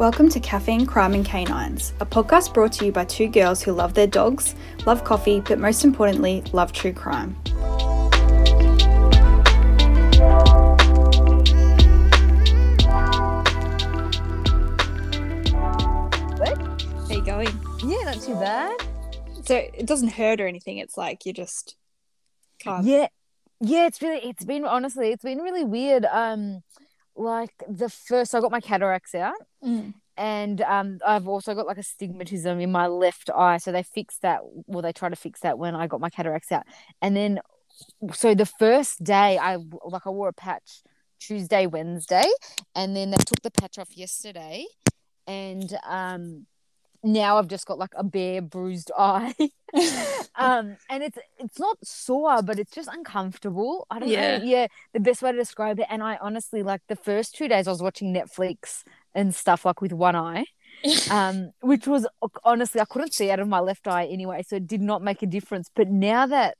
Welcome to Caffeine, Crime and Canines, a podcast brought to you by two girls who love their dogs, love coffee, but most importantly, love true crime. What? How you going? Yeah, not too bad. So it doesn't hurt or anything. It's like you just can't. Yeah, yeah. It's really, it's been honestly, it's been really weird. Um, like the first, I got my cataracts out, Mm. and um, I've also got like a stigmatism in my left eye. So they fixed that. Well, they tried to fix that when I got my cataracts out, and then so the first day I like I wore a patch Tuesday, Wednesday, and then they took the patch off yesterday, and um, now I've just got like a bare bruised eye. um, and it's it's not sore, but it's just uncomfortable. I don't Yeah. know. Yeah, the best way to describe it. And I honestly like the first two days I was watching Netflix and stuff like with one eye. um, which was honestly I couldn't see out of my left eye anyway, so it did not make a difference. But now that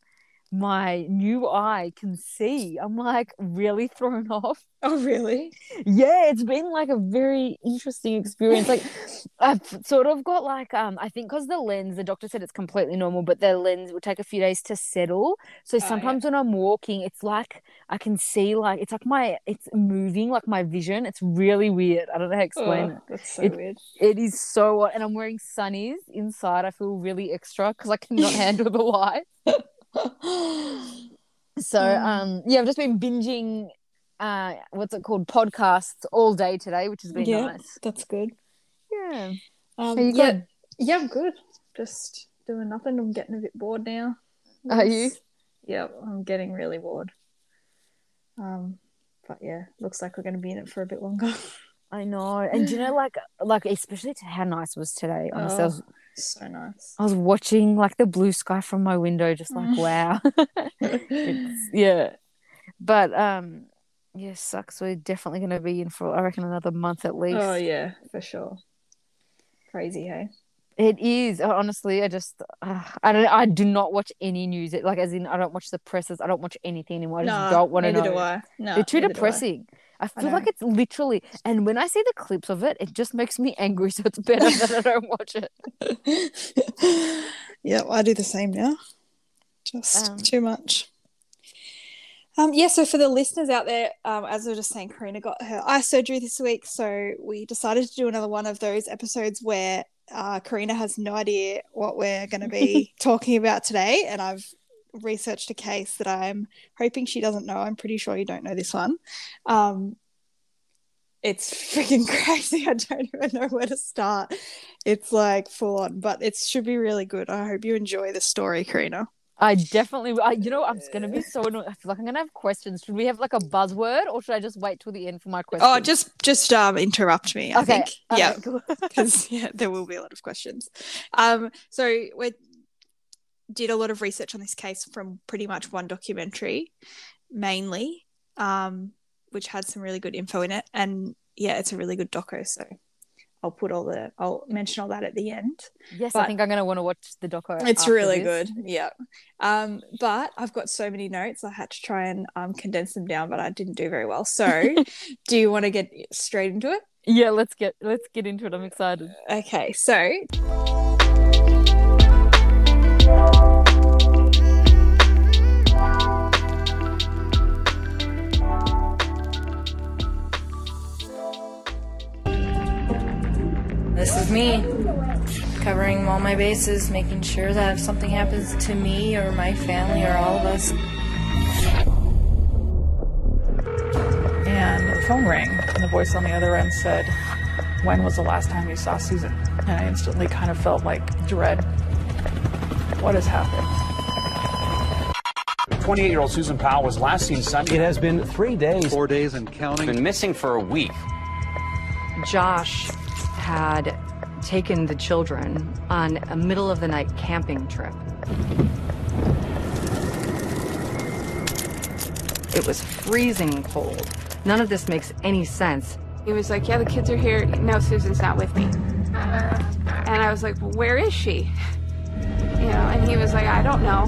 my new eye can see, I'm like really thrown off. Oh, really? Yeah, it's been like a very interesting experience. Like I've sort of got like um I think because the lens, the doctor said it's completely normal, but the lens will take a few days to settle. So yeah. sometimes when I'm walking, it's like I can see like it's like my it's moving like my vision. It's really weird. I don't know how to explain it. Oh, that's so It- weird. It is so and I'm wearing sunnies inside. I feel really extra because I cannot handle the light. So Mm. um yeah, I've just been binging uh what's it called podcasts all day today, which has been Yeah. nice. That's good. Yeah. Um, Are you yeah, good? yeah, I'm good. Just doing nothing. I'm getting a bit bored now. Are you? Yeah, I'm getting really bored. Um, but yeah, looks like we're going to be in it for a bit longer. I know. And do you know like like especially to how nice it was today. Honestly, I Oh. was so nice. I was watching like the blue sky from my window, just like wow. it's, yeah. But um yeah, sucks. We're definitely gonna be in for I reckon another month at least. oh yeah, for sure. Crazy, hey? It is honestly. I just uh, I don't. I do not watch any news. Like as in, I don't watch the presses. I don't watch anything anymore. I just Nah, don't want to know. Neither do I. No, They're too neither do I. depressing. I feel know. like it's literally, and when I see the clips of it, it just makes me angry. So it's better that I don't watch it. yeah, I do the same now. Just Um, too much. Um, yeah, so for the listeners out there, um, as I was just saying, Karina got her eye surgery this week. So we decided to do another one of those episodes where uh, Karina has no idea what we're going to be talking about today. And I've researched a case that I'm hoping she doesn't know. I'm pretty sure you don't know this one. Um, it's freaking crazy. I don't even know where to start. It's like full on, but it should be really good. I hope you enjoy the story, Karina. I definitely, I, you know, I'm gonna be so annoyed. I feel like I'm gonna have questions. Should we have like a buzzword, or should I just wait till the end for my questions? Oh, just just um interrupt me. I okay. think. all yeah, right, cool. because yeah, there will be a lot of questions. Um, so we did a lot of research on this case from pretty much one documentary, mainly, um, which had some really good info in it, and yeah, it's a really good doco. So I'll put all the I'll mention all that at the end. yes, I think I'm gonna want to watch the doco. It's really this. good. Yeah. Um, but I've got so many notes. I had to try and um, condense them down, but I didn't do very well. So, do you want to get straight into it? Yeah, let's get let's get into it. I'm excited. Okay. So, This me, covering all my bases, making sure that if something happens to me or my family or all of us, And the phone rang, and the voice on the other end said, When was the last time you saw Susan? And I instantly kind of felt like dread. What has happened? 28 year old Susan Powell was last seen Sunday. It has been three days. four days and counting. been missing for a week. Josh had taken the children on a middle of the night camping trip. It was freezing cold. None of this makes any sense. He was like, Yeah, the kids are here. No, Susan's not with me. And I was like, Well, where is she? You know, and he was like, I don't know.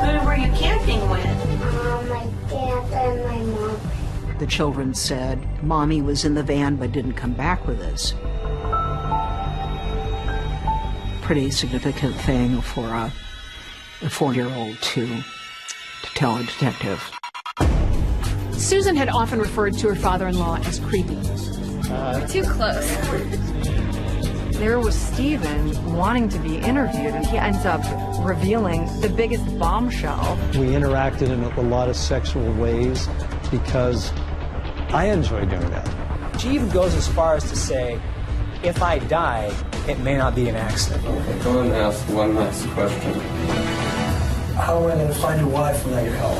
who were you camping with? Uh, my dad and my mom. The children said, Mommy was in the van but didn't come back with us. Pretty significant thing for a, a four year old to, to tell a detective. Susan had often referred to her father in law as creepy. Too close. There was Stephen wanting to be interviewed, and he ends up revealing the biggest bombshell. We interacted in a lot of sexual ways because I enjoy doing that. She even goes as far as to say, if I die, it may not be an accident. Okay, go and ask one last question. How am I going to find a wife without your help?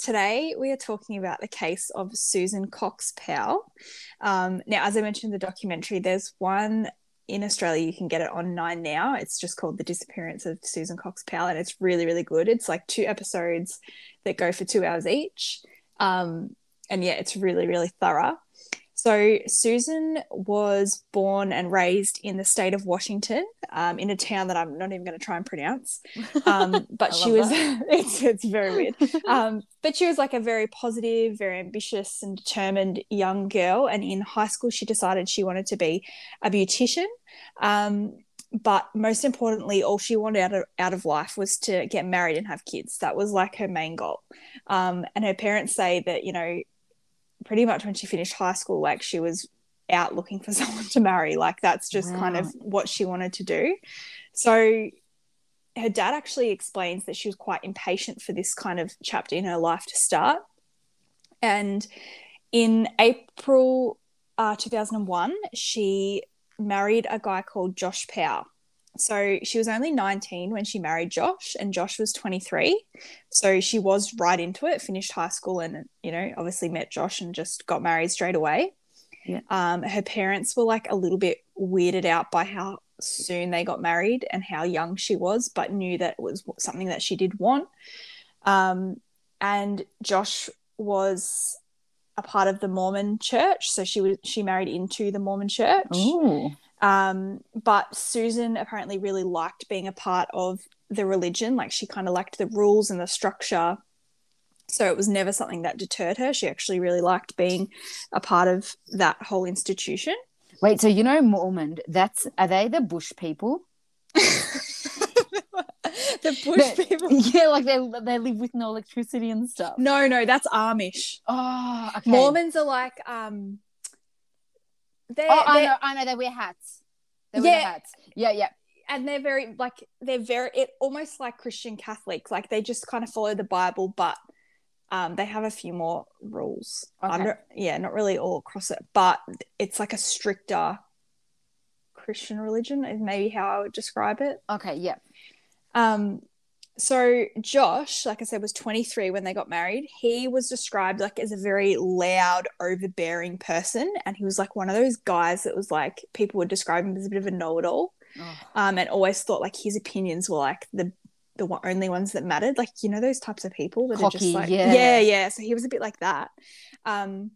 Today, we are talking about the case of Susan Cox Powell. Um, now, as I mentioned in the documentary, there's one in Australia, you can get it on Nine now. It's just called The Disappearance of Susan Cox Powell, and it's really, really good. It's like two episodes that go for two hours each. Um, and yeah, it's really, really thorough. So, Susan was born and raised in the state of Washington, um, in a town that I'm not even going to try and pronounce. Um, but she was, it's, it's very weird. Um, but she was like a very positive, very ambitious, and determined young girl. And in high school, she decided she wanted to be a beautician. Um, but most importantly, all she wanted out of, out of life was to get married and have kids. That was like her main goal. Um, and her parents say that, you know, pretty much when she finished high school, like she was out looking for someone to marry. Like that's just wow. kind of what she wanted to do. So her dad actually explains that she was quite impatient for this kind of chapter in her life to start. And in April uh, 2001, she married a guy called Josh Powell. So she was only 19 when she married Josh, and Josh was 23. So she was right into it, finished high school, and, you know, obviously met Josh and just got married straight away. Yeah. Um, her parents were like a little bit weirded out by how soon they got married and how young she was, but knew that it was something that she did want. Um, and Josh was a part of the Mormon church, so she was she married into the Mormon church. Ooh. Um, but Susan apparently really liked being a part of the religion. Like she kind of liked the rules and the structure. So it was never something that deterred her. She actually really liked being a part of that whole institution. Wait, so you know Mormon? That's are they the bush people? the bush people. Yeah, like they they live with no electricity and stuff. No, no, that's Amish. Oh, okay. Mormons are like um they're, oh, I know, I know. They wear hats. They wear Yeah. hats. Yeah, yeah. and they're very like they're very it almost like Christian Catholics. Like they just kind of follow the Bible, but um, they have a few more rules. Okay. Yeah, not really all across it, but it's like a stricter Christian religion is maybe how I would describe it. Okay, yeah. Um, so Josh, like I said, was 23 when they got married. He was described like as a very loud, overbearing person, and he was like one of those guys that was like people would describe him as a bit of a know-it-all, Oh. um, and always thought like his opinions were like the the one- only ones that mattered. Like you know those types of people that are just like yeah. yeah, yeah. So he was a bit like that. Um,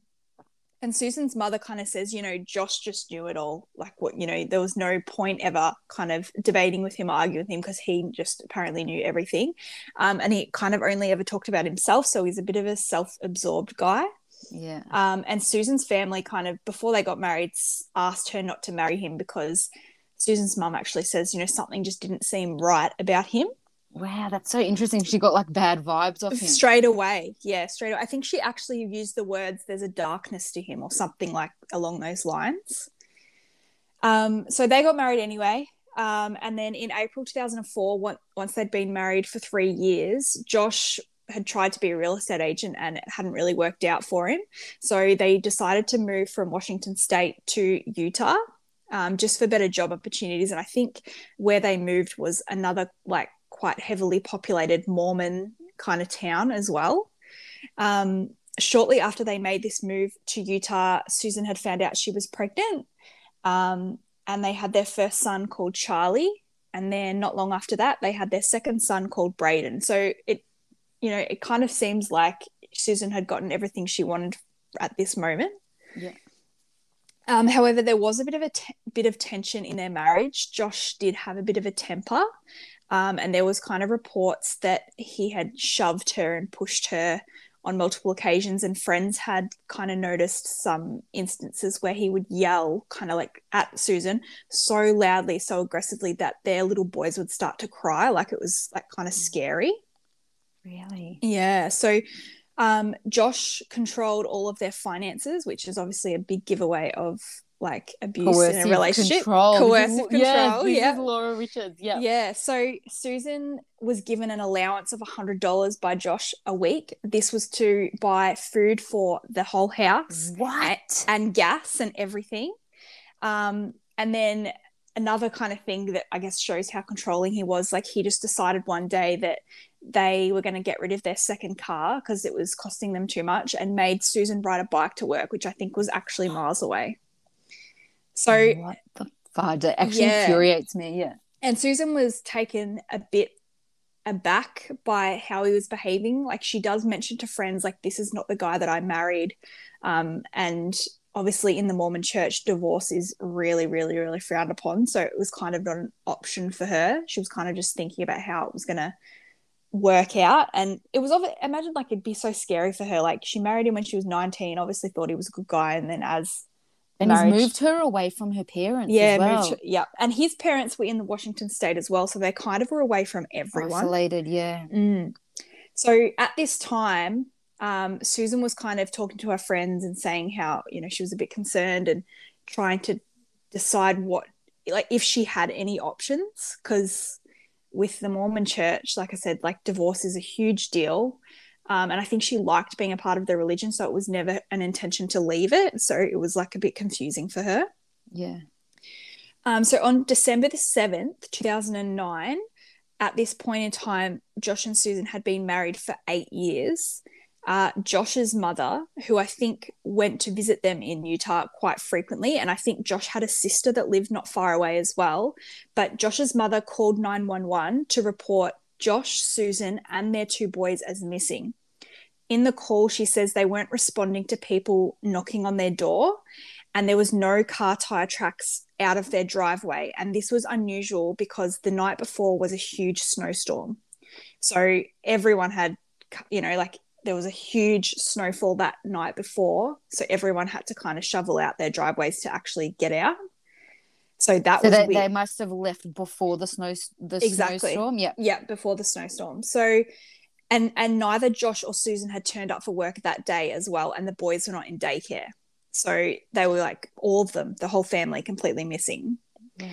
and Susan's mother kind of says, you know, Josh just knew it all. Like what, you know, there was no point ever kind of debating with him, arguing with him because he just apparently knew everything. Um, and he kind of only ever talked about himself. So he's a bit of a self absorbed guy. Yeah. Um, and Susan's family kind of, before they got married, asked her not to marry him because Susan's mum actually says, you know, something just didn't seem right about him. Wow, that's so interesting. She got like bad vibes off him. Straight away. Yeah, straight away. I think she actually used the words there's a darkness to him or something like along those lines. Um, so they got married anyway. Um, and then in April 2004, once they'd been married for three years, Josh had tried to be a real estate agent and it hadn't really worked out for him. So they decided to move from Washington State to Utah um, just for better job opportunities. And I think where they moved was another like quite heavily populated Mormon kind of town as well. Um, shortly after they made this move to Utah, Susan had found out she was pregnant. Um, and they had their first son called Charlie. And then not long after that, they had their second son called Braden. So it, you know, it kind of seems like Susan had gotten everything she wanted at this moment. Yeah. Um, however, there was a bit of a te- bit of tension in their marriage. Josh did have a bit of a temper, Um, and there was kind of reports that he had shoved her and pushed her on multiple occasions and friends had kind of noticed some instances where he would yell kind of like at Susan so loudly so aggressively that their little boys would start to cry like it was like kind of scary Really? yeah so um, Josh controlled all of their finances which is obviously a big giveaway of like abuse in a relationship control. coercive control yeah is Laura Richards. Yeah. yeah. So Susan was given an allowance of $100 by Josh a week. This was to buy food for the whole house. What? And, gas and everything. Um, and then another kind of thing that I guess shows how controlling he was like, he just decided one day that they were going to get rid of their second car because it was costing them too much and made Susan ride a bike to work, which I think was actually miles away. So what the fuck? That actually Yeah. infuriates me. Yeah. and Susan was taken a bit aback by how he was behaving. Like she does mention to friends, like, this is not the guy that I married. Um, and obviously, in the Mormon church, divorce is really, really, really frowned upon. So it was kind of not an option for her. She was kind of just thinking about how it was going to work out. And it was, imagine like it'd be so scary for her. Like she married him when she was 19, obviously thought he was a good guy. And then as And marriage- he's moved her away from her parents. yeah, as well. moved yeah. And his parents were in the Washington state as well, so they kind of were away from everyone. Isolated, yeah. Mm. So at this time, um, Susan was kind of talking to her friends and saying how you know she was a bit concerned and trying to decide what like if she had any options because with the Mormon Church, like I said, like divorce is a huge deal. Um, and I think she liked being a part of the religion, so it was never an intention to leave it. So it was like a bit confusing for her. Yeah. Um, so on December the 7th, 2009, at this point in time, Josh and Susan had been married for eight years. Uh, Josh's mother, who I think went to visit them in Utah quite frequently, and I think Josh had a sister that lived not far away as well. But Josh's mother called 911 to report Josh, Susan, and their two boys as missing. In the call, she says they weren't responding to people knocking on their door, and there was no car tire tracks out of their driveway. And this was unusual because the night before was a huge snowstorm. So everyone had, you know, like there was a huge snowfall that night before. So everyone had to kind of shovel out their driveways to actually get out. So that So was they, they must have left before the snow the exactly snowstorm. Yeah. yeah before the snowstorm so and and neither josh or susan had turned up for work that day as well and the boys were not in daycare so they were like all of them the whole family completely missing Yeah.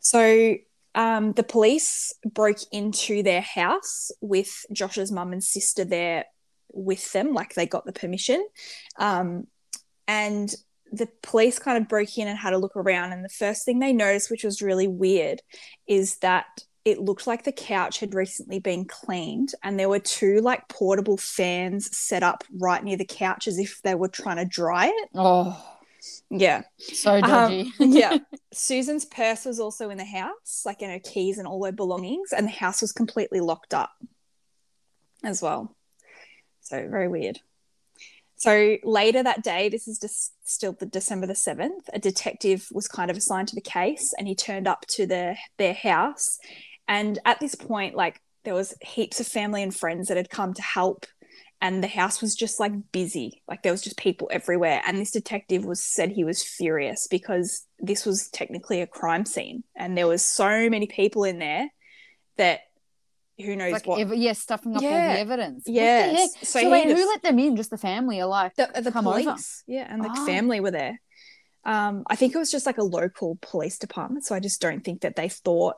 so um, the police broke into their house with josh's mum and sister there with them like they got the permission um, and the police kind of broke in and had a look around and the first thing they noticed which was really weird is that it looked like the couch had recently been cleaned and there were two like portable fans set up right near the couch as if they were trying to dry it. Oh, yeah. So Um, dodgy. yeah. Susan's purse was also in the house like in her keys and all her belongings and the house was completely locked up as well. So very weird so later that day, this is just still the December the 7th, a detective was kind of assigned to the case and he turned up to their their house. And at this point, like there was heaps of family and friends that had come to help and the house was just like busy. Like there was just people everywhere. And this detective was said he was furious because this was technically a crime scene and there was so many people in there that who knows like what ev- yeah, stuffing up all Yeah. the evidence. The Yes. So So, wait, who let them in? Just the family, or like the, the come police over? yeah and the Oh. family were there um i think it was just like a local police department so i just don't think that they thought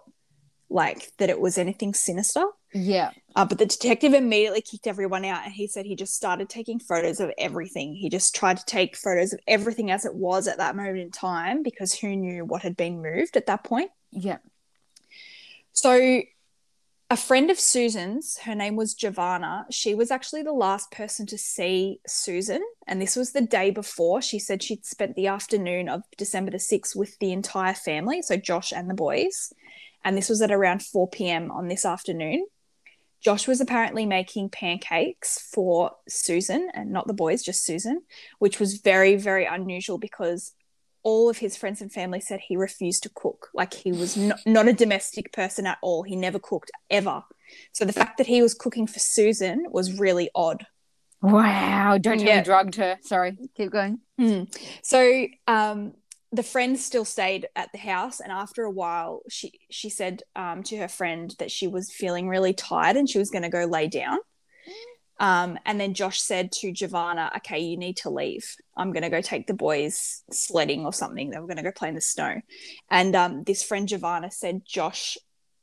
like that it was anything sinister Yeah. uh, but the detective immediately kicked everyone out and he said he just started taking photos of everything he just tried to take photos of everything as it was at that moment in time because who knew what had been moved at that point Yeah. so, a friend of Susan's, her name was JoVanna, she was actually the last person to see Susan. And this was the day before. She said she'd spent the afternoon of December the 6th with the entire family, so Josh and the boys. And this was at around 4 p.m. on this afternoon. Josh was apparently making pancakes for Susan and not the boys, just Susan, which was very, very unusual because all of his friends and family said he refused to cook. Like he was not, not a domestic person at all. He never cooked ever. So the fact that he was cooking for Susan was really odd. Wow. Don't tell Yeah. drugged her. Sorry. Keep going. Mm. So um, the friend still stayed at the house, and after a while, she she said um, to her friend that she was feeling really tired and she was going to go lay down. Um, and then Josh said to JoVanna, "Okay, you need to leave. I'm going to go take the boys sledding or something. They were going to go play in the snow." And um, this friend JoVanna said Josh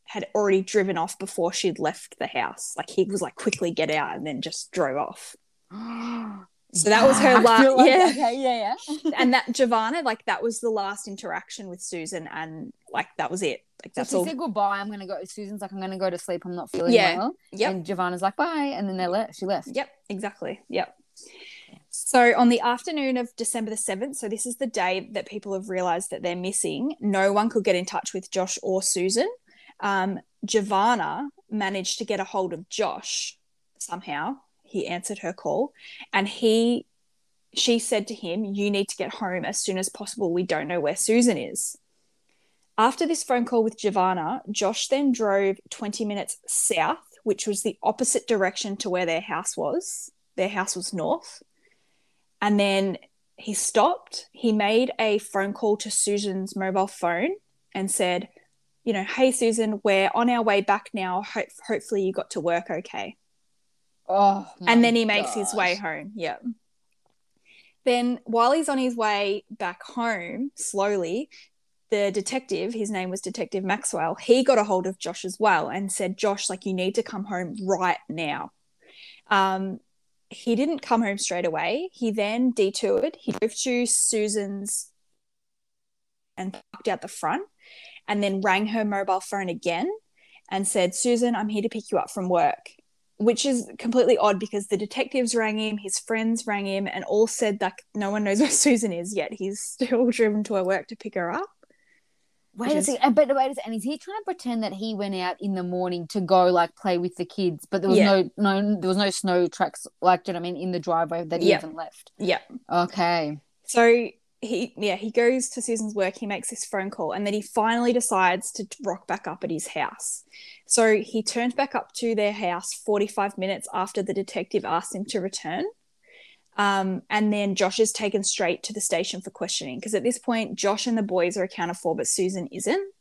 had already driven off before she'd left the house. Like he was like, "Quickly get out," and then just drove off. So that was her last. like- yeah, Okay. Yeah. Yeah. and that JoVanna, like that was the last interaction with Susan, and like that was it. Like So that's she all. said goodbye. I'm gonna go. Susan's like, I'm gonna go to sleep. I'm not feeling Yeah. well. Yep. And JoVanna's like, bye. And then they left. She left. Yep, exactly. Yep. So on the afternoon of December the 7th, so this is the day that people have realized that they're missing, no one could get in touch with Josh or Susan. Um, JoVanna managed to get a hold of Josh somehow. He answered her call and he she said to him, You need to get home as soon as possible. We don't know where Susan is. After this phone call with JoVanna, Josh then drove 20 minutes south, which was the opposite direction to where their house was. Their house was north. And then he stopped. He made a phone call to Susan's mobile phone and said, You know, hey, Susan, we're on our way back now. Ho- hopefully, you got to work okay Oh. and then he makes his way home. Yeah. Then while he's on his way back home, slowly, the detective, his name was Detective Maxwell, he got a hold of Josh as well and said, Josh, like you need to come home right now. Um, he didn't come home straight away. He then detoured. He drove to Susan's and parked out the front and then rang her mobile phone again and said, Susan, I'm here to pick you up from work which is completely odd because the detectives rang him, his friends rang him, and all said that no one knows where Susan is yet. He's still driven to her work to pick her up. Wait Which a is- second, but wait a second. And is he trying to pretend that he went out in the morning to go like play with the kids, but there was Yeah. no no there was no snow tracks like do you know what I mean in the driveway that he Yeah. even left. Yeah. Okay. So he, yeah, he goes to Susan's work. He makes this phone call, and then he finally decides to rock back up at his house. So he turned back up to their house 45 minutes after the detective asked him to return. Um, and then Josh is taken straight to the station for questioning because at this point, Josh and the boys are accounted for, but Susan isn't.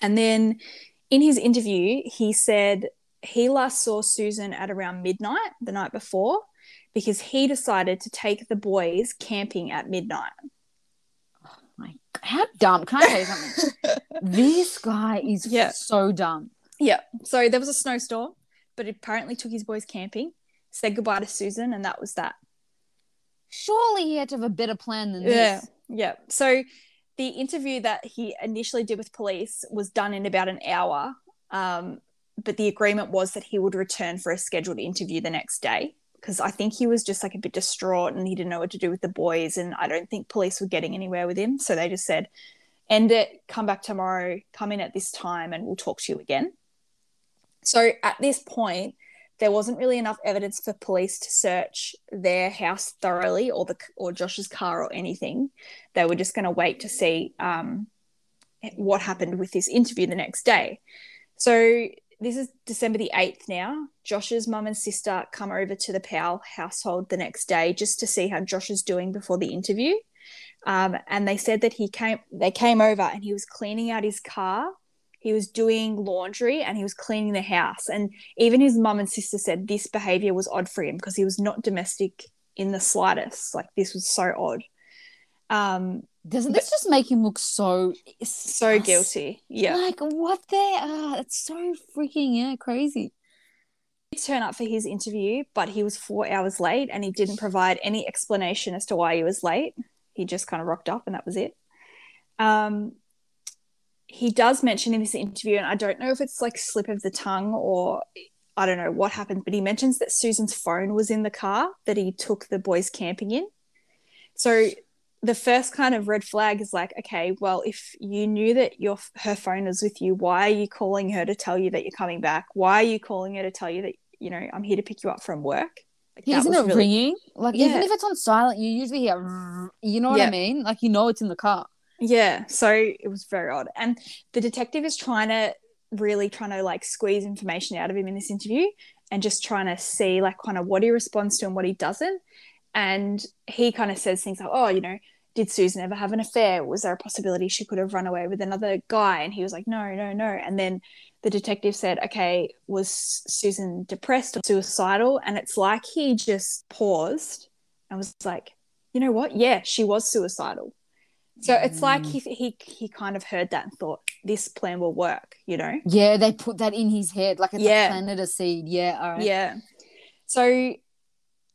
And then in his interview, he said he last saw Susan at around midnight the night before because he decided to take the boys camping at midnight. How dumb? Can I tell you something? this guy is Yeah. so dumb. Yeah. So there was a snowstorm, but apparently took his boys camping, said goodbye to Susan, and that was that. Surely he had to have a better plan than Yeah. this. Yeah. So the interview that he initially did with police was done in about an hour. Um, but the agreement was that he would return for a scheduled interview the next day because I think he was just like a bit distraught and he didn't know what to do with the boys. And I don't think police were getting anywhere with him. So they just said, end it, come back tomorrow, come in at this time, and we'll talk to you again. So at this point, there wasn't really enough evidence for police to search their house thoroughly or the or Josh's car or anything. They were just going to wait to see um, what happened with this interview the next day. So this is December the 8th now. Josh's mum and sister come over to the Powell household the next day just to see how Josh is doing before the interview. Um, and they said that he came they came over and he was cleaning out his car he was doing laundry and he was cleaning the house and even his mum and sister said this behavior was odd for him because he was not domestic in the slightest like this was so odd um Doesn't this just make him look so so guilty. Yeah. Like what the ah, it's so freaking yeah, crazy. He did turn up for his interview but he was four hours late and he didn't provide any explanation as to why he was late. He just kind of rocked up and that was it. Um he does mention in this interview, and I don't know if it's like slip of the tongue or I don't know what happened, but he mentions that Susan's phone was in the car that he took the boys camping in. So the first kind of red flag is like, okay, well, if you knew that your her phone was with you, why are you calling her to tell you that you're coming back? Why are you calling her to tell you that you know I'm here to pick you up from work? Like, Yeah, isn't it really- ringing? Like even if it's on silent, you usually hear. You know what Yeah. I mean? Like you know it's in the car. Yeah, so it was very odd. And the detective is trying to really trying to like squeeze information out of him in this interview and just trying to see like kind of what he responds to and what he doesn't. And he kind of says things like, oh, you know, did Susan ever have an affair? Was there a possibility she could have run away with another guy? And he was like, no, no, no. And then the detective said, okay, was Susan depressed or suicidal? And it's like he just paused and was like, you know what? Yeah, she was suicidal. So it's like mm. he, he he kind of heard that and thought this plan will work, you know? Yeah, they put that in his head, like it's Yeah. a planted a seed. Yeah, all right. Yeah. So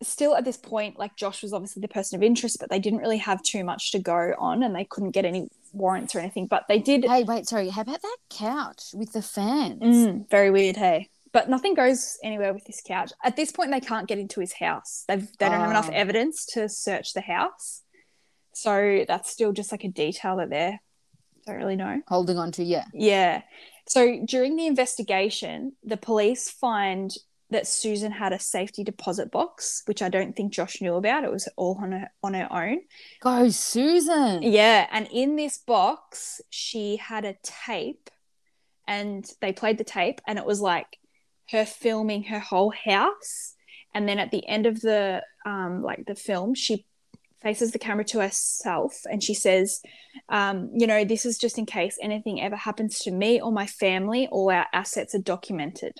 still at this point, like Josh was obviously the person of interest, but they didn't really have too much to go on and they couldn't get any warrants or anything. But they did Hey, wait, sorry. How about that couch with the fans? Mm, very weird, hey. But nothing goes anywhere with this couch. At this point, they can't get into his house. They've they don't have enough Oh. evidence to search the house. So that's still just like a detail that they're, don't really know. Holding on to yeah. Yeah. So during the investigation, the police find that Susan had a safety deposit box, which I don't think Josh knew about. It was all on her on her own. Go Susan. Yeah, and in this box, she had a tape, and they played the tape, and it was like her filming her whole house, and then at the end of the um like the film, she faces the camera to herself and she says, um, you know, this is just in case anything ever happens to me or my family, all our assets are documented.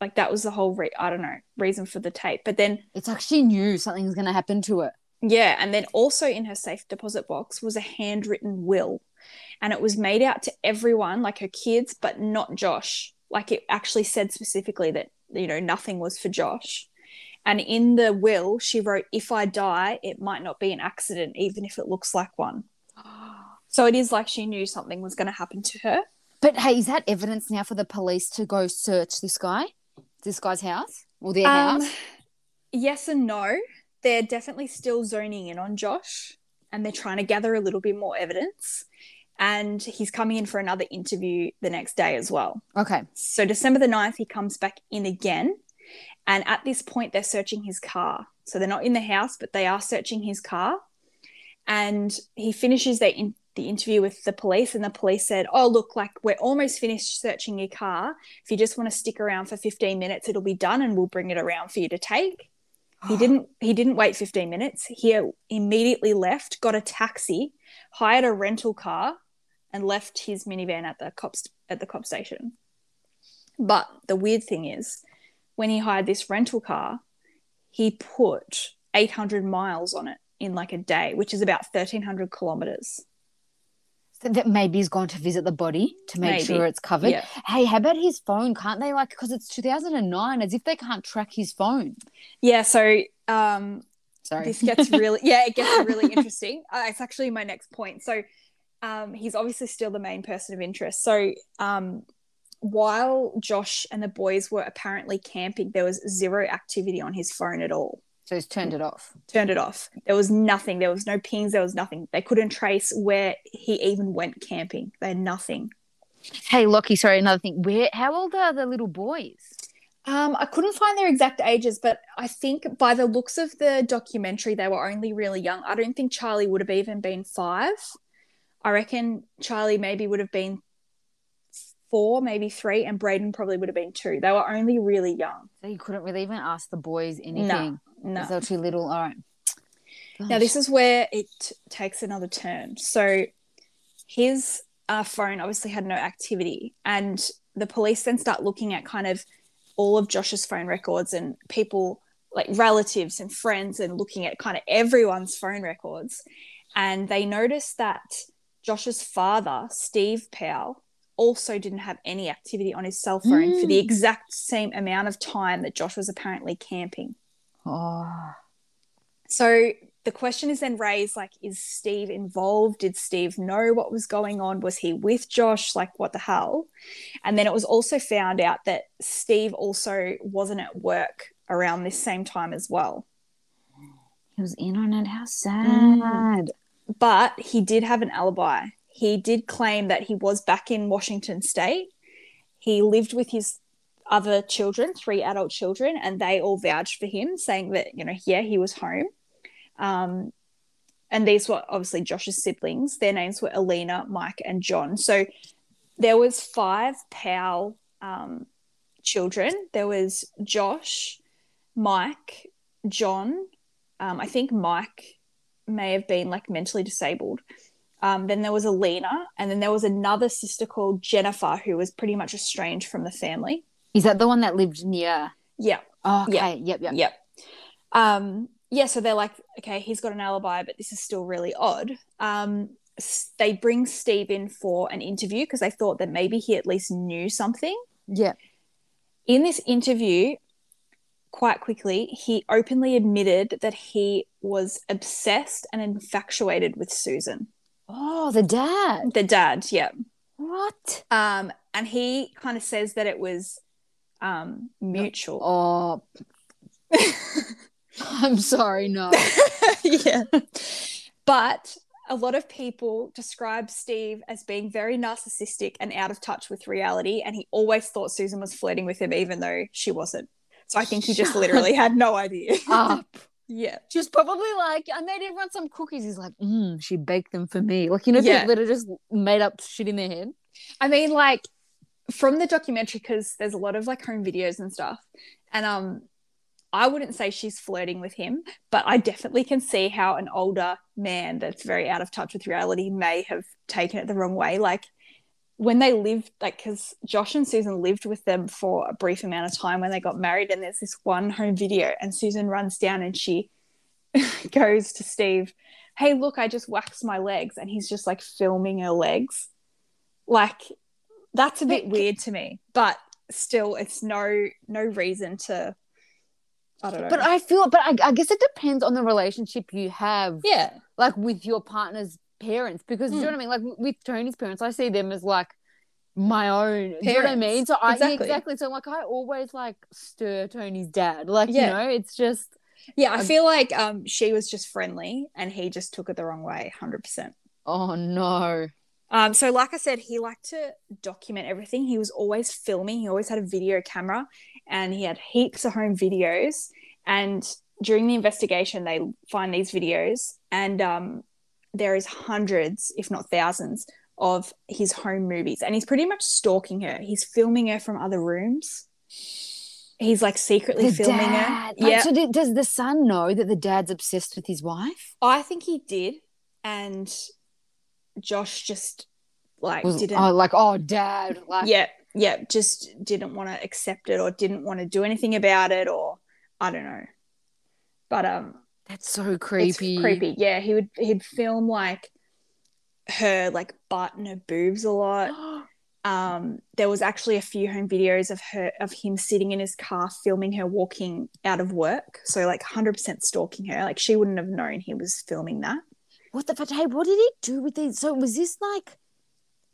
Like that was the whole re- I don't know reason for the tape, but then It's like she knew something's gonna happen to it. yeah, and then also in her safe deposit box was a handwritten will, and it was made out to everyone, like her kids, but not Josh. Like it actually said specifically that you know nothing was for Josh. And in the will, she wrote, "If I die, it might not be an accident, even if it looks like one." So it is like she knew something was going to happen to her. But hey, is that evidence now for the police to go search this guy? This guy's house? Or their Um, house? Yes and no. They're definitely still zoning in on Josh and they're trying to gather a little bit more evidence. And he's coming in for another interview the next day as well. Okay. So, December the 9th, he comes back in again. And at this point, they're searching his car. So, they're not in the house, but they are searching his car. And he finishes their in- the interview with the police, and the police said, Oh, look, like we're almost finished searching your car. If you just want to stick around for 15 minutes, it'll be done and we'll bring it around for you to take. He didn't he didn't wait 15 minutes. He immediately left, got a taxi, hired a rental car, and left his minivan at the cops at the cop station. But the weird thing is, when he hired this rental car, he put 800 miles on it in like a day, which is about 1300 kilometers. That maybe he's gone to visit the body to make Maybe. sure it's covered. Yeah. Hey, how about his phone? Can't they like because it's 2009 as if they can't track his phone? Yeah, so um Sorry. this gets really yeah, it gets really interesting. Uh, it's actually my next point. So um he's obviously still the main person of interest. So um while Josh and the boys were apparently camping, there was zero activity on his phone at all. So he's turned it off. Turned it off. There was nothing. There was no pings. There was nothing. They couldn't trace where he even went camping. They had nothing. Hey, Lockie, sorry, another thing. Where how old are the little boys? Um, I couldn't find their exact ages, but I think by the looks of the documentary, they were only really young. I don't think Charlie would have even been five. I reckon Charlie maybe would have been four, maybe three, and Braden probably would have been two. They were only really young. So you couldn't really even ask the boys anything. No, no. 'cause They're too little. All right. Now, this is where it takes another turn. So, his uh, phone obviously had no activity, and the police then start looking at kind of all of Josh's phone records and people like relatives and friends and looking at kind of everyone's phone records. And they noticed that Josh's father, Steve Powell, also didn't have any activity on his cell phone for the Mm. exact same amount of time that Josh was apparently camping. Oh. So the question is then raised like, is Steve involved? Did Steve know what was going on? Was he with Josh? Like, what the hell? And then it was also found out that Steve also wasn't at work around this same time as well. He was in on it. How sad. Mm. But he did have an alibi. He did claim that he was back in Washington state. He lived with his other children, three adult children, and they all vouched for him, saying that, you know, yeah, he was home. Um, and these were obviously Josh's siblings. Their names were Alina, Mike, and John. So there was five Powell um, children. There was Josh, Mike, John. Um, I think Mike may have been like mentally disabled. Um, then there was Alina, and then there was another sister called Jennifer who was pretty much estranged from the family. Is that the one that lived near? Yeah. Oh, okay. Yeah. Yep. Yep. Yep. Um, yeah, so they're like, okay, he's got an alibi, but this is still really odd. Um, they bring Steve in for an interview because they thought that maybe he at least knew something. Yeah. In this interview, quite quickly, he openly admitted that he was obsessed and infatuated with Susan. Oh, the dad. The dad, yeah. What? Um, and he kind of says that it was um mutual. Oh. I'm sorry, no. yeah. But a lot of people describe Steve as being very narcissistic and out of touch with reality. And he always thought Susan was flirting with him, even though she wasn't. So I think he just literally had no idea. Up. yeah. She was probably like, I made everyone some cookies. He's like, mm, she baked them for me. Like, you know, Yeah. people that are just made up shit in their head. I mean, like from the documentary, because there's a lot of like home videos and stuff. And um I wouldn't say she's flirting with him, but I definitely can see how an older man that's very out of touch with reality may have taken it the wrong way. Like when they lived, like, because Josh and Susan lived with them for a brief amount of time when they got married, and there's this one home video, and Susan runs down and she goes to Steve, Hey, look, I just waxed my legs. And he's just like filming her legs. Like, that's a bit weird to me, but still, it's no no reason to. I don't know. But I feel, but I, I guess it depends on the relationship you have. Yeah. Like with your partner's parents, because do you know what I mean? Like with Tony's parents, I see them as like my own. Do you know what I mean? So I Exactly. exactly. So like I always like stir Tony's dad. Like Yeah. you know, it's just yeah, I feel like um she was just friendly and he just took it the wrong way, hundred percent. oh no. Um, so like I said, he liked to document everything. He was always filming. He always had a video camera, and he had heaps of home videos. And during the investigation, they find these videos, and um, there is hundreds, if not thousands, of his home movies. And he's pretty much stalking her. He's filming her from other rooms. He's like secretly The filming dad. her. Like, Yeah, so did, does the son know that the dad's obsessed with his wife? I think he did, and Josh just like Was didn't. oh, like oh dad like yeah, yeah, just didn't want to accept it or didn't want to do anything about it or I don't know. But um that's so it's creepy. creepy. Yeah, he would he'd film like her like butt and her boobs a lot. Um there was actually a few home videos of her of him sitting in his car filming her walking out of work. So like 100% stalking her. Like she wouldn't have known he was filming that. What the but hey, what did he do with these? So was this like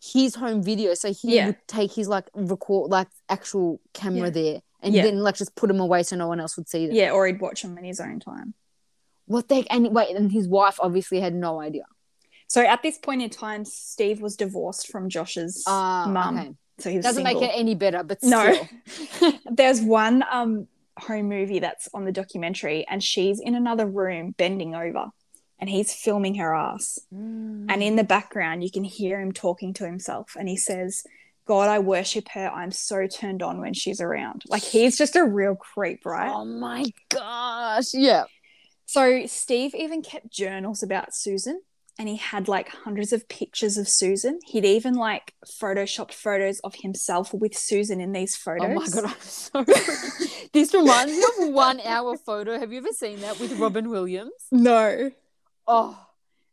his home video? So he Yeah. would take his like record like actual camera Yeah. there and Yeah. then like just put them away so no one else would see them. Yeah, or he'd watch them in his own time. What the heck? And wait, and his wife obviously had no idea. So at this point in time, Steve was divorced from Josh's Ah, mum. okay. So he was Doesn't single. make it any better, but No. still. There's one um home movie that's on the documentary, and she's in another room bending over, and he's filming her ass. Mm. And in the background, you can hear him talking to himself, and he says, "God, I worship her. I'm so turned on when she's around." Like he's just a real creep, right? Oh my gosh. Yeah. So Steve even kept journals about Susan and he had like hundreds of pictures of Susan. He'd even like photoshopped photos of himself with Susan in these photos. Oh my god, I'm so this reminds me of one hour photo. Have you ever seen that with Robin Williams? No. Oh,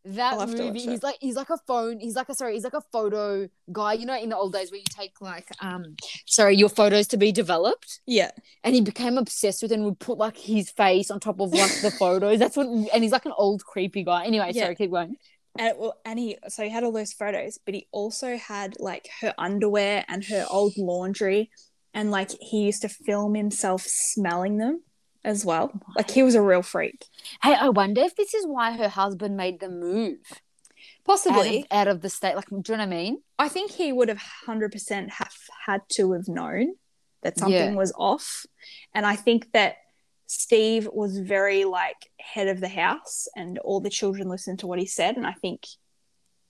that I'll have to movie. it. He's like he's like a phone. He's like a sorry. He's like a photo guy. You know, in the old days where you take like um, sorry, your photos to be developed. Yeah. And he became obsessed with it and would put like his face on top of like the photos. That's what. And he's like an old creepy guy. Anyway, Yeah. sorry, keep going. And well, and he so he had all those photos, but he also had like her underwear and her old laundry, and like he used to film himself smelling them as well. Like he was a real freak. Hey, I wonder if this is why her husband made the move. Possibly. out of, out of the state. Like, do you know what I mean? I think he would have hundred percent have had to have known. that something Yeah. was off. And I think that Steve was very like head of the house and all the children listened to what he said. And I think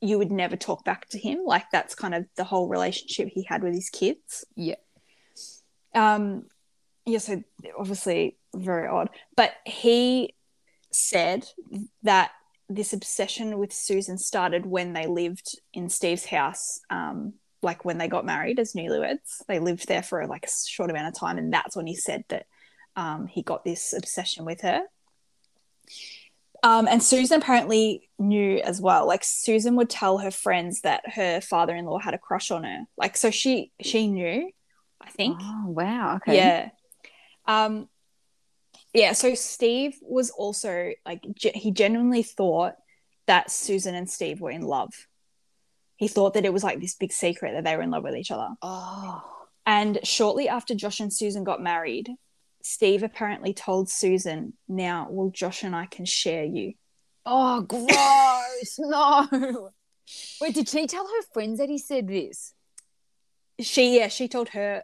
you would never talk back to him. Like that's kind of the whole relationship he had with his kids. Yeah. Um, yeah, so obviously very odd. But he said that this obsession with Susan started when they lived in Steve's house, um, like when they got married as newlyweds. They lived there for like a short amount of time, and that's when he said that um, he got this obsession with her. Um, and Susan apparently knew as well. Like Susan would tell her friends that her father-in-law had a crush on her. Like so, she she knew. I think. Oh wow. Okay. Yeah. Um yeah, so Steve was also like ge- he genuinely thought that Susan and Steve were in love. He thought that it was like this big secret that they were in love with each other. Oh. And shortly after Josh and Susan got married, Steve apparently told Susan, "Now, well Josh and I can share you." Oh, gross. no. Wait, did she tell her friends that he said this? She yeah, she told her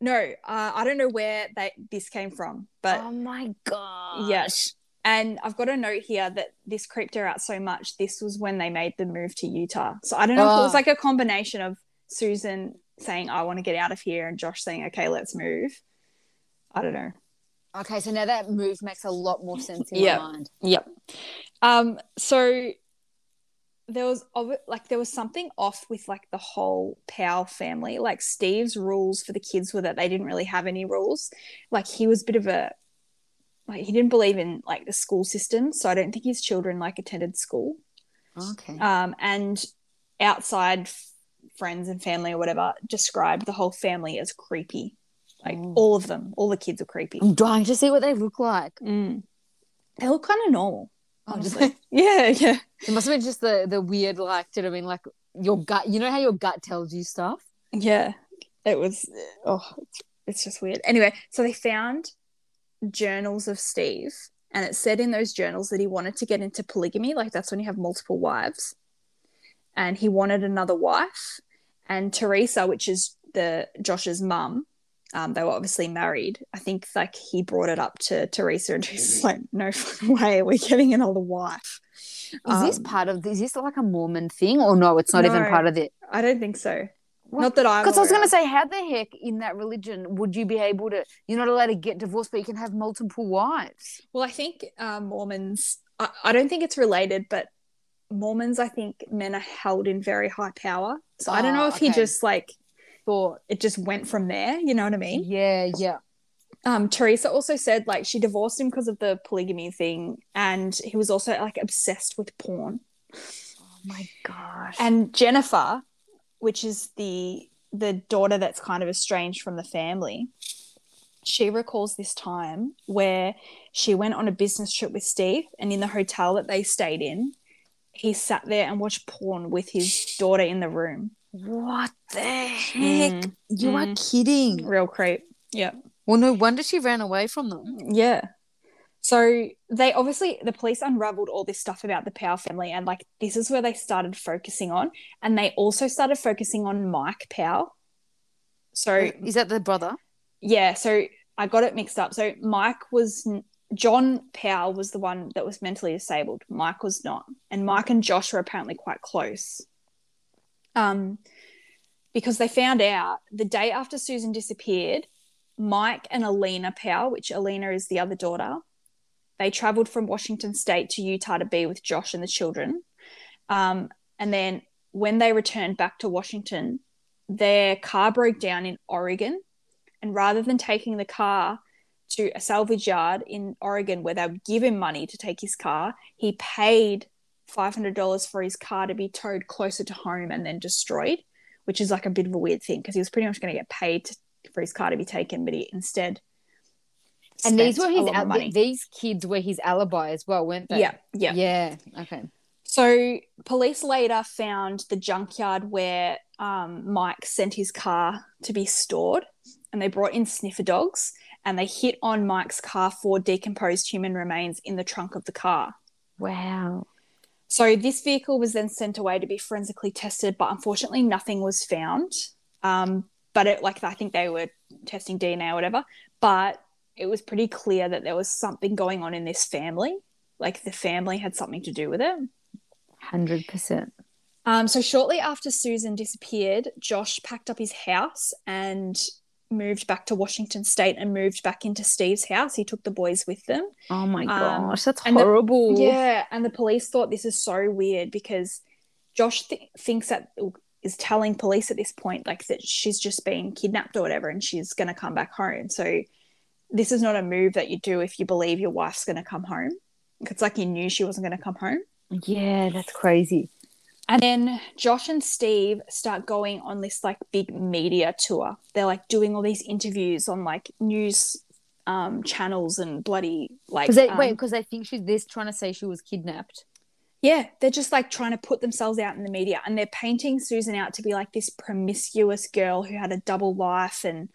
no, uh, I don't know where that this came from, but oh my god. Yes. And I've got a note here that this creeped her out so much. This was when they made the move to Utah. So I don't know if it was Oh. like a combination of Susan saying, I want to get out of here, and Josh saying, okay, let's move. I don't know. Okay, so now that move makes a lot more sense in Yeah. my mind. Yep. Um, so there was like there was something off with like the whole Powell family. Like Steve's rules for the kids were that they didn't really have any rules. Like he was a bit of a like he didn't believe in like the school system, so I don't think his children like attended school. Okay. Um, and outside f- friends and family or whatever described the whole family as creepy. Like all of them, all the kids are creepy. I'm dying to see what they look like. Mm. They look kind of normal. Honestly. Yeah, yeah. It must have been just the the weird, like, do you know what I mean? Like your gut. You know how your gut tells you stuff. Yeah, it was. Oh, it's, it's just weird. Anyway, so they found journals of Steve, and it said in those journals that he wanted to get into polygamy. Like that's when you have multiple wives, and he wanted another wife. And Teresa, which is the Josh's mum, um, they were obviously married. I think like he brought it up to Teresa, and she's like, "No way, we're getting another wife." Is this Um, part of? Is this like a Mormon thing, or no? It's not even part of it. I don't think so. Not that I. Because I was going to say, how the heck in that religion would you be able to? You're not allowed to get divorced, but you can have multiple wives. Well, I think um, Mormons, I, I don't think it's related, but Mormons, I think men are held in very high power. So I don't know Oh, if he just like thought it just went from there. You know what I mean? Yeah, yeah. Um, Teresa also said like she divorced him because of the polygamy thing, and he was also like obsessed with porn. Oh my gosh. And Jennifer, which is the the daughter that's kind of estranged from the family, she recalls this time where she went on a business trip with Steve, and in the hotel that they stayed in, he sat there and watched porn with his daughter in the room. What the heck? Mm, You are mm. kidding. Real creep. Yeah. Well, no wonder she ran away from them. Yeah. So they obviously the police unraveled all this stuff about the Powell family, and like this is where they started focusing on, and they also started focusing on Mike Powell. So Is that the brother? yeah, so I got it mixed up. So Mike was John Powell was the one that was mentally disabled. Mike was not, and Mike and Josh were apparently quite close. Um, because they found out the day after Susan disappeared, Mike and Alina Powell, which Alina is the other daughter, they traveled from Washington State to Utah to be with Josh and the children. Um, and then when they returned back to Washington, their car broke down in Oregon. And rather than taking the car to a salvage yard in Oregon where they would give him money to take his car, he paid $500 for his car to be towed closer to home and then destroyed, which is like a bit of a weird thing because he was pretty much going to get paid to, for his car to be taken, but he instead. And these were his al- these kids were his alibi as well, weren't they? Yeah, yeah. Yeah. Okay. So police later found the junkyard where um, Mike sent his car to be stored, and they brought in sniffer dogs, and they hit on Mike's car for decomposed human remains in the trunk of the car. Wow. So this vehicle was then sent away to be forensically tested, but unfortunately, nothing was found. Um, but it like I think they were testing DNA or whatever. But it was pretty clear that there was something going on in this family. Like the family had something to do with it. Hundred percent. Um, so shortly after Susan disappeared, Josh packed up his house and moved back to Washington State and moved back into Steve's house. He took the boys with them. Oh my Um, gosh, that's and the- horrible. yeah, and the police thought this is so weird because Josh th- thinks that is telling police at this point like that she's just been kidnapped or whatever, and she's going to come back home. So this is not a move that you do if you believe your wife's going to come home. It's like you knew she wasn't going to come home. Yeah, that's crazy. And then Josh and Steve start going on this like big media tour. They're like doing all these interviews on like news um, channels and bloody like. Because they um, wait, because they think she's this trying to say she was kidnapped. yeah, they're just like trying to put themselves out in the media and they're painting Susan out to be like this promiscuous girl who had a double life and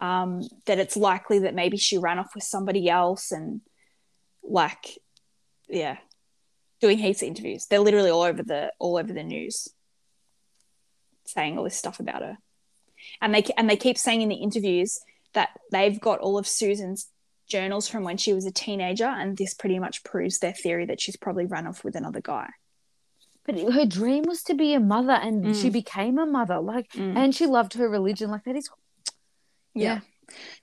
um, that it's likely that maybe she ran off with somebody else and like, yeah, doing heaps of interviews. They're literally all over the all over the news saying all this stuff about her. And they and they keep saying in the interviews that they've got all of Susan's journals from when she was a teenager, and this pretty much proves their theory that she's probably run off with another guy. But her dream was to be a mother, and Mm. she became a mother. Like, and she loved her religion. Like that is. Yeah.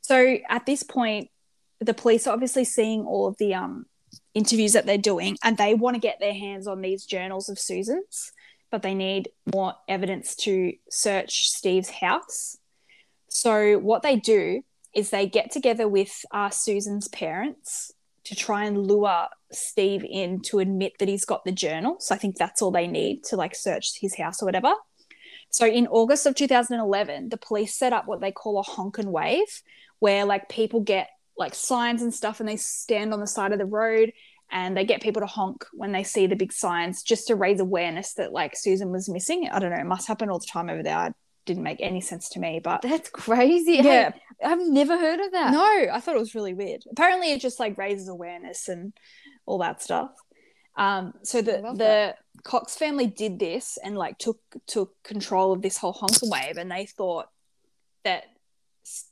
So at this point, the police are obviously seeing all of the um interviews that they're doing, and they want to get their hands on these journals of Susan's, but they need more evidence to search Steve's house. So what they do is they get together with uh, Susan's parents to try and lure Steve in to admit that he's got the journals. I think that's all they need to like search his house or whatever. So in August of 2011, the police set up what they call a honk and wave, where like people get like signs and stuff and they stand on the side of the road and they get people to honk when they see the big signs just to raise awareness that like Susan was missing. I don't know, it must happen all the time over there. It didn't make any sense to me, but That's crazy. Yeah. Hey, I've never heard of that. no, I thought it was really weird. Apparently, it just like raises awareness and all that stuff. Um, so the the Cox family did this and like took took control of this whole honk wave, and they thought that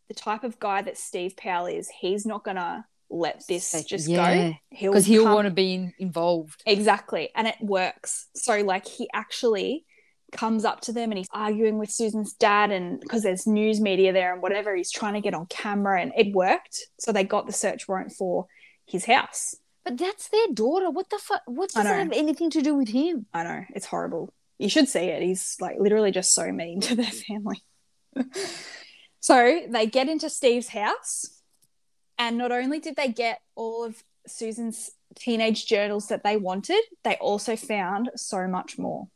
the type of guy that Steve Powell is, he's not gonna let this just yeah. go. He'll Because he'll come- want to be in, involved. Exactly. And it works. So, like, he actually comes up to them and he's arguing with Susan's dad, and because there's news media there and whatever, he's trying to get on camera, and it worked. So, they got the search warrant for his house. But that's their daughter. What the fuck? What does that have anything to do with him? I know. It's horrible. You should see it. He's like literally just so mean to their family. so, they get into Steve's house, and not only did they get all of Susan's teenage journals that they wanted, they also found so much more.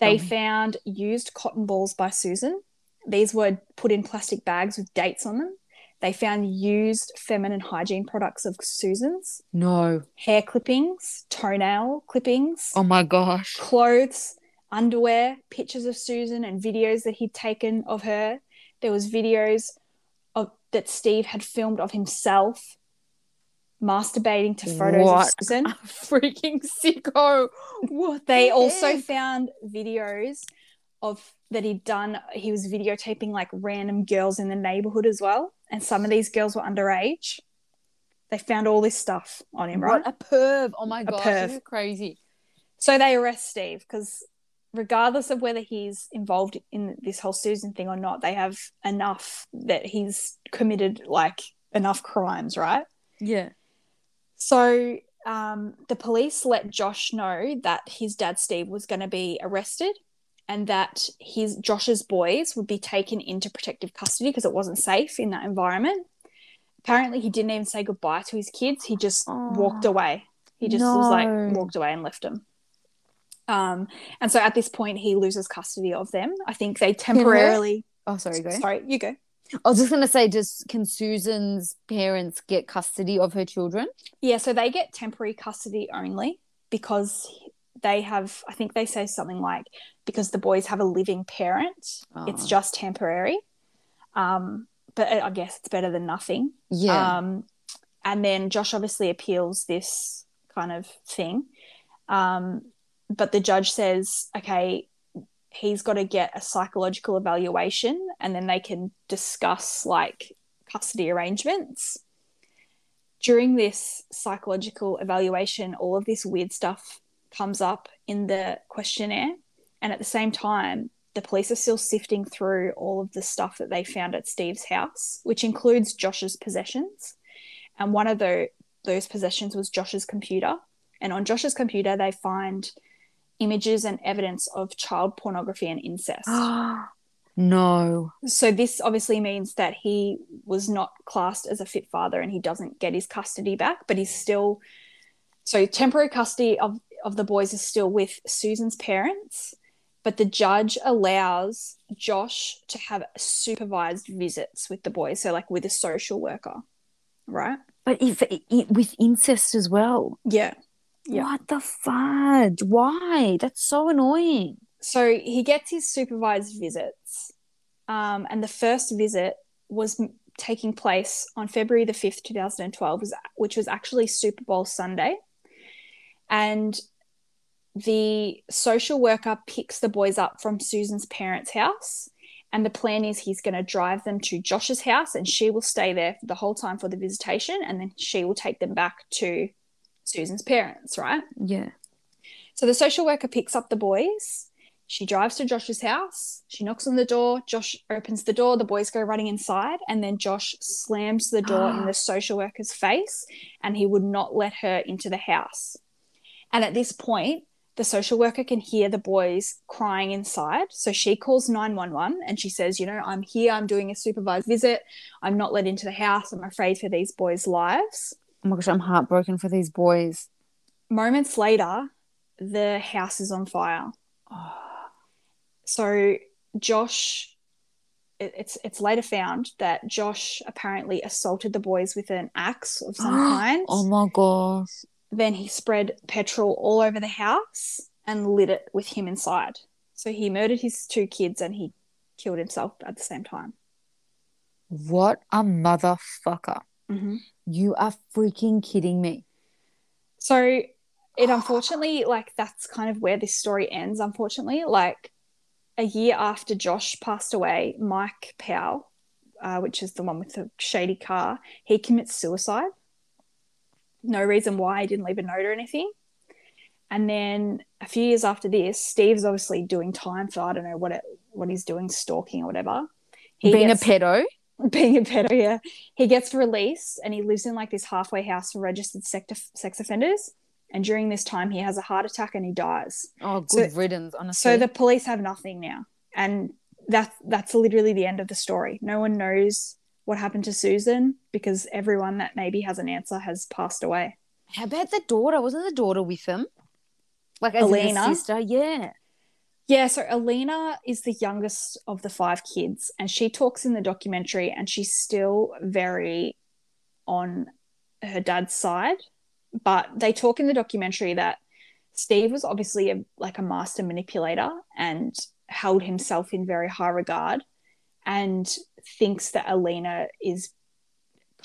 They me. found used cotton balls by Susan. These were put in plastic bags with dates on them. They found used feminine hygiene products of Susan's, No. hair clippings, toenail clippings, Oh my gosh. clothes, underwear, pictures of Susan, and videos that he'd taken of her. There was videos of that Steve had filmed of himself masturbating to photos What? of Susan. Freaking sicko. What They the also heck? found videos of that he'd done. He was videotaping like random girls in the neighborhood as well, and some of these girls were underage. They found all this stuff on him, right? What a perv. Oh my gosh. Crazy. So they arrest Steve because, regardless of whether he's involved in this whole Susan thing or not, they have enough that he's committed like enough crimes, right? Yeah. So um, the police let Josh know that his dad Steve was going to be arrested and that his Josh's boys would be taken into protective custody because it wasn't safe in that environment. Apparently, he didn't even say goodbye to his kids. He just walked away. He just was like walked away and left them. Um, and so at this point, he loses custody of them. I think they temporarily. Oh, sorry, go. Sorry, you go. I was just gonna say, does can Susan's parents get custody of her children? Yeah, so they get temporary custody only because they have, I think they say something like, because the boys have a living parent, it's Oh. just temporary. Um, but I I guess it's better than nothing. Yeah. Um, and then Josh obviously appeals this kind of thing. Um, but the judge says, okay, he's got to get a psychological evaluation and then they can discuss like custody arrangements. During this psychological evaluation, all of this weird stuff comes up in the questionnaire. And at the same time, the police are still sifting through all of the stuff that they found at Steve's house, which includes Josh's possessions. And one of the, those possessions was Josh's computer. And on Josh's computer, they find images and evidence of child pornography and incest. no. So this obviously means that he was not classed as a fit father and he doesn't get his custody back, but he's still so temporary custody of, of the boys is still with Susan's parents, but the judge allows Josh to have supervised visits with the boys, so like with a social worker, right? But if with incest as well. Yeah. Yeah. What the fudge? Why? That's so annoying. So he gets his supervised visits, um, and the first visit was m- taking place on February the fifth, two thousand and twelve, which was actually Super Bowl Sunday, and the social worker picks the boys up from Susan's parents' house. And the plan is he's going to drive them to Josh's house, and she will stay there for the whole time for the visitation, and then she will take them back to Susan's parents, right? Yeah. So the social worker picks up the boys. She drives to Josh's house. She knocks on the door. Josh opens the door. The boys go running inside. And then Josh slams the door in the social worker's face and he would not let her into the house. And at this point, the social worker can hear the boys crying inside. So she calls 911 and she says, You know, I'm here. I'm doing a supervised visit. I'm not let into the house. I'm afraid for these boys' lives. Oh my gosh, I'm heartbroken for these boys. Moments later, the house is on fire. Oh. So Josh, it- it's it's later found that Josh apparently assaulted the boys with an axe of some kind. oh my gosh. Then he spread petrol all over the house and lit it with him inside. So he murdered his two kids and he killed himself at the same time. What a motherfucker. Mm-hmm. You are freaking kidding me. So it unfortunately, like, that's kind of where this story ends, unfortunately. Like, a year after Josh passed away, Mike Powell, uh, which is the one with the shady car, he commits suicide. No reason why, he didn't leave a note or anything. And then a few years after this, Steve's obviously doing time for I don't know what it, what he's doing, stalking or whatever. He Being gets- a pedo? Being a pedo, yeah. He gets released and he lives in like this halfway house for registered sex, sex offenders. And during this time, he has a heart attack and he dies. Oh, So- good riddance, honestly. So the police have nothing now, and that's that's literally the end of the story. No one knows what happened to Susan because everyone that maybe has an answer has passed away. How about the daughter? Wasn't the daughter with him? Like as the sister? Yeah. Yeah, so Alina is the youngest of the five kids, and she talks in the documentary, and she's still very on her dad's side. But they talk in the documentary that Steve was obviously a, like a master manipulator and held himself in very high regard, and thinks that Alina is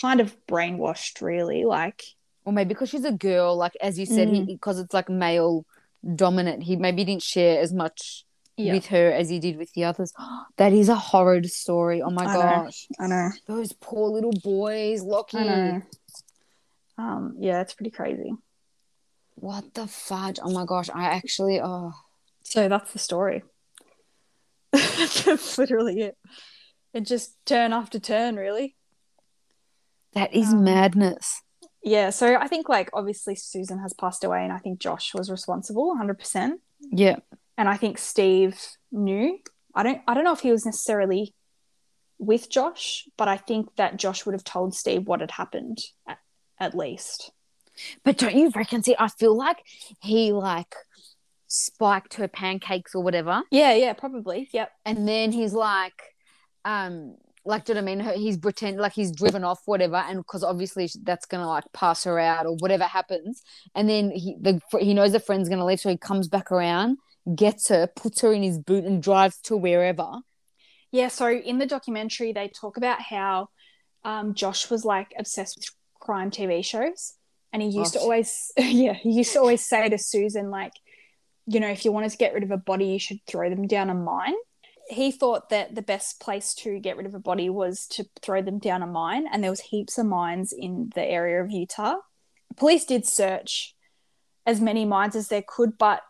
kind of brainwashed, really. Like, Or maybe because she's a girl, like as you said, Mm. because it's like male dominant, he maybe didn't share as much Yeah. with her as he did with the others. that is a horrid story. Oh my I know. gosh. I know. Those poor little boys, Lockie. I know. Um, yeah, it's pretty crazy. What the fudge? Oh my gosh. I actually oh So that's the story. that's literally it. It just turn after turn, really. that is Um, madness. Yeah. So I think, like, obviously Susan has passed away, and I think Josh was responsible, hundred percent. Yeah. And I think Steve knew. I don't. I don't know if he was necessarily with Josh, but I think that Josh would have told Steve what had happened, at, at least. But don't you reckon? See, I feel like he like spiked her pancakes or whatever. Yeah. Yeah. Probably. Yep. and then he's like um like do you know what I mean? He's pretend like he's driven off whatever and because obviously that's gonna like pass her out or whatever happens and then he the he knows the friend's gonna leave so he comes back around gets her puts her in his boot and drives to wherever. Yeah, so in the documentary, they talk about how um, Josh was like obsessed with crime TV shows, and he used to always, yeah, he used to always say to Susan like, you know, if you wanted to get rid of a body, you should throw them down a mine. He thought that the best place to get rid of a body was to throw them down a mine, and there was heaps of mines in the area of Utah. Police did search as many mines as they could, but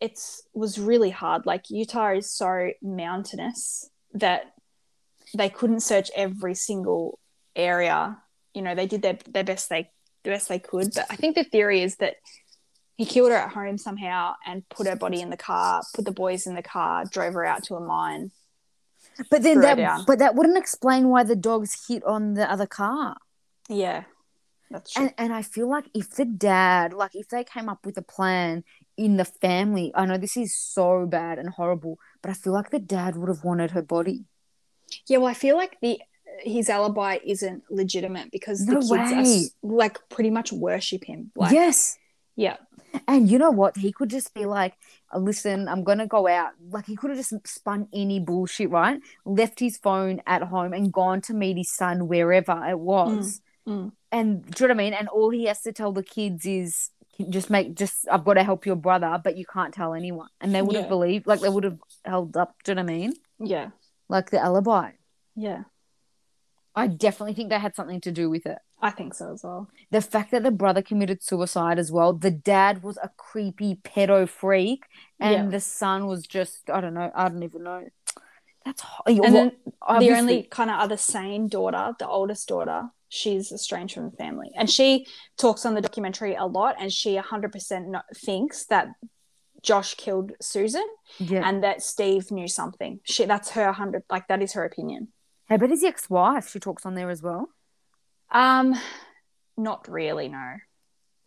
it's was really hard. Like Utah is so mountainous that they couldn't search every single area. You know, they did their their best they the best they could. But I think the theory is that he killed her at home somehow and put her body in the car, put the boys in the car, drove her out to a mine. But then that but that wouldn't explain why the dogs hit on the other car. Yeah, that's true. And and I feel like if the dad, like if they came up with a plan in the family, I know this is so bad and horrible, but I feel like the dad would have wanted her body. Yeah, well, I feel like the his alibi isn't legitimate because the kids are way. like pretty much worship him. Like, yes. yeah, And you know what? He could just be like, "Uh, listen, I'm going to go out. Like, he could have just spun any bullshit, right? Left his phone at home and gone to meet his son wherever it was. Mm. And do you know what I mean? And all he has to tell the kids is just make, just, I've got to help your brother, but you can't tell anyone. And they would have Yeah. believed, like, they would have held up, do you know what I mean? yeah, Like the alibi. yeah. I definitely think they had something to do with it. I think so as well. the fact that the brother committed suicide as well the dad was a creepy pedo freak and Yeah. the son was just i don't know i don't even know that's ho- And then the only kind of other sane daughter, the oldest daughter, she's estranged from the family, and she talks on the documentary a lot, and she 100% no- thinks that Josh killed Susan, yeah and that Steve knew something. She that's her 100 like that is her opinion. hey but his ex-wife she talks on there as well Um, not really. No,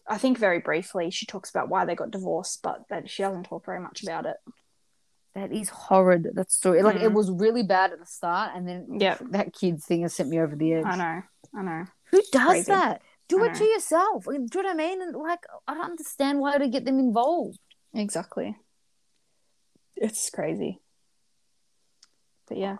I think very briefly she talks about why they got divorced, but that she doesn't talk very much about it. that is horrid that story like it Mm. was really bad at the start and then Yeah. that kids thing has sent me over the edge I know. I know. who does Crazy. that do I it to yourself do you know what i mean and like i don't understand why to get them involved Exactly. It's crazy. But yeah.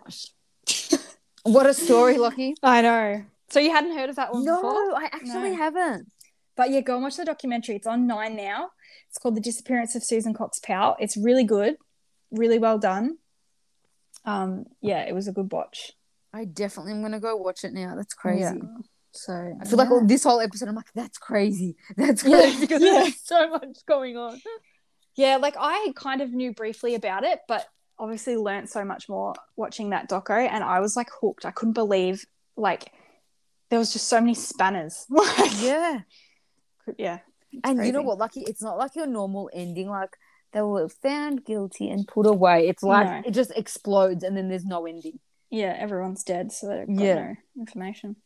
what a story lucky I know. So you hadn't heard of that one no before? i actually No. haven't But yeah, go and watch the documentary. It's on Nine now. It's called The Disappearance of Susan Cox Powell. It's really good, really well done. Um, yeah, it was a good watch. i definitely am gonna go watch it now that's crazy Yeah. So I feel like all, this whole episode, I'm like, that's crazy. That's Yeah, crazy because yeah. there's so much going on. yeah, like I kind of knew briefly about it, but obviously learned so much more watching that doco, and I was like hooked. I couldn't believe like there was just so many spanners. Yeah. yeah. And you know what? Lucky, it's not like your normal ending. Like they were found guilty and put away. It's like No. it just explodes and then there's no ending. Yeah, everyone's dead, so they've got Yeah. no information,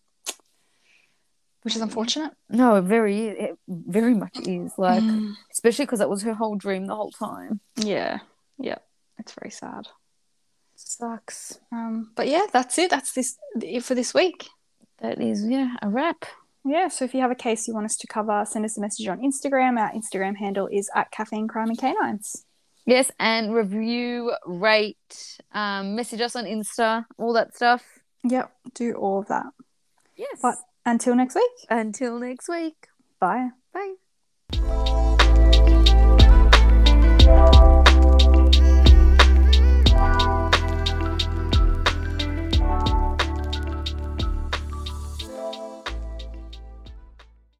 which is unfortunate. No, it very, it very much is. Like, Mm. especially because that was her whole dream the whole time. Yeah, yeah, it's very sad. Sucks. Um, but yeah, that's it. That's this it for this week. That is, yeah, a wrap. Yeah, so if you have a case you want us to cover, send us a message on Instagram. Our Instagram handle is at Caffeine Crime and Canines. Yes, and review, rate, um, message us on Insta, all that stuff. Yep, do all of that. Yes. But until next week, Until next week. bye. Bye.